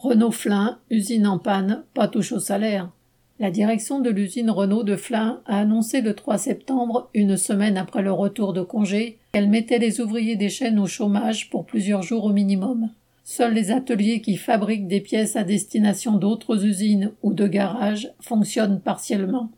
Renault Flin, usine en panne, pas touche au salaire. La direction de l'usine Renault de Flin a annoncé le 3 septembre, une semaine après le retour de congé, qu'elle mettait les ouvriers des chaînes au chômage pour plusieurs jours au minimum. Seuls les ateliers qui fabriquent des pièces à destination d'autres usines ou de garages fonctionnent partiellement.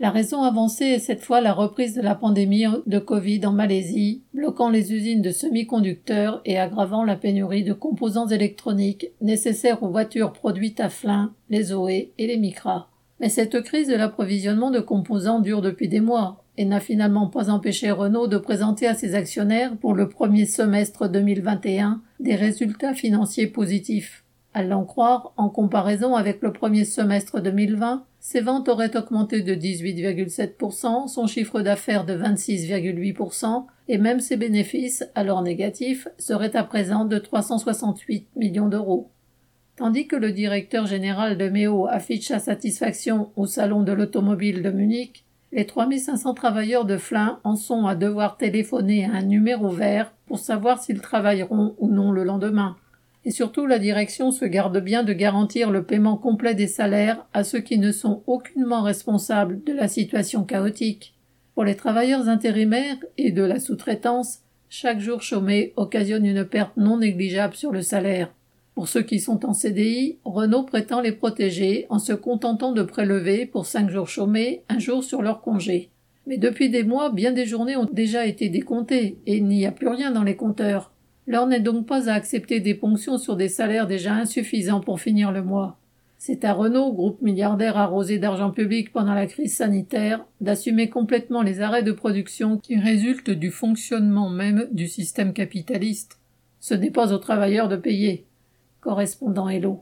La raison avancée est cette fois la reprise de la pandémie de Covid en Malaisie, bloquant les usines de semi-conducteurs et aggravant la pénurie de composants électroniques nécessaires aux voitures produites à Flin, les Zoé et les Micra. Mais cette crise de l'approvisionnement de composants dure depuis des mois et n'a finalement pas empêché Renault de présenter à ses actionnaires pour le premier semestre 2021 des résultats financiers positifs. À l'en croire, en comparaison avec le premier semestre 2020, ses ventes auraient augmenté de 18,7%, son chiffre d'affaires de 26,8% et même ses bénéfices, alors négatifs, seraient à présent de 368 millions d'euros. Tandis que le directeur général de Méo affiche sa satisfaction au salon de l'automobile de Munich, les 3500 travailleurs de Flin en sont à devoir téléphoner à un numéro vert pour savoir s'ils travailleront ou non le lendemain et surtout la direction se garde bien de garantir le paiement complet des salaires à ceux qui ne sont aucunement responsables de la situation chaotique. Pour les travailleurs intérimaires et de la sous-traitance, chaque jour chômé occasionne une perte non négligeable sur le salaire. Pour ceux qui sont en CDI, Renault prétend les protéger en se contentant de prélever pour cinq jours chômés un jour sur leur congé. Mais depuis des mois, bien des journées ont déjà été décomptées et il n'y a plus rien dans les compteurs. L'heure n'est donc pas à accepter des ponctions sur des salaires déjà insuffisants pour finir le mois. C'est à Renault, groupe milliardaire arrosé d'argent public pendant la crise sanitaire, d'assumer complètement les arrêts de production qui résultent du fonctionnement même du système capitaliste. Ce n'est pas aux travailleurs de payer. Correspondant Hello.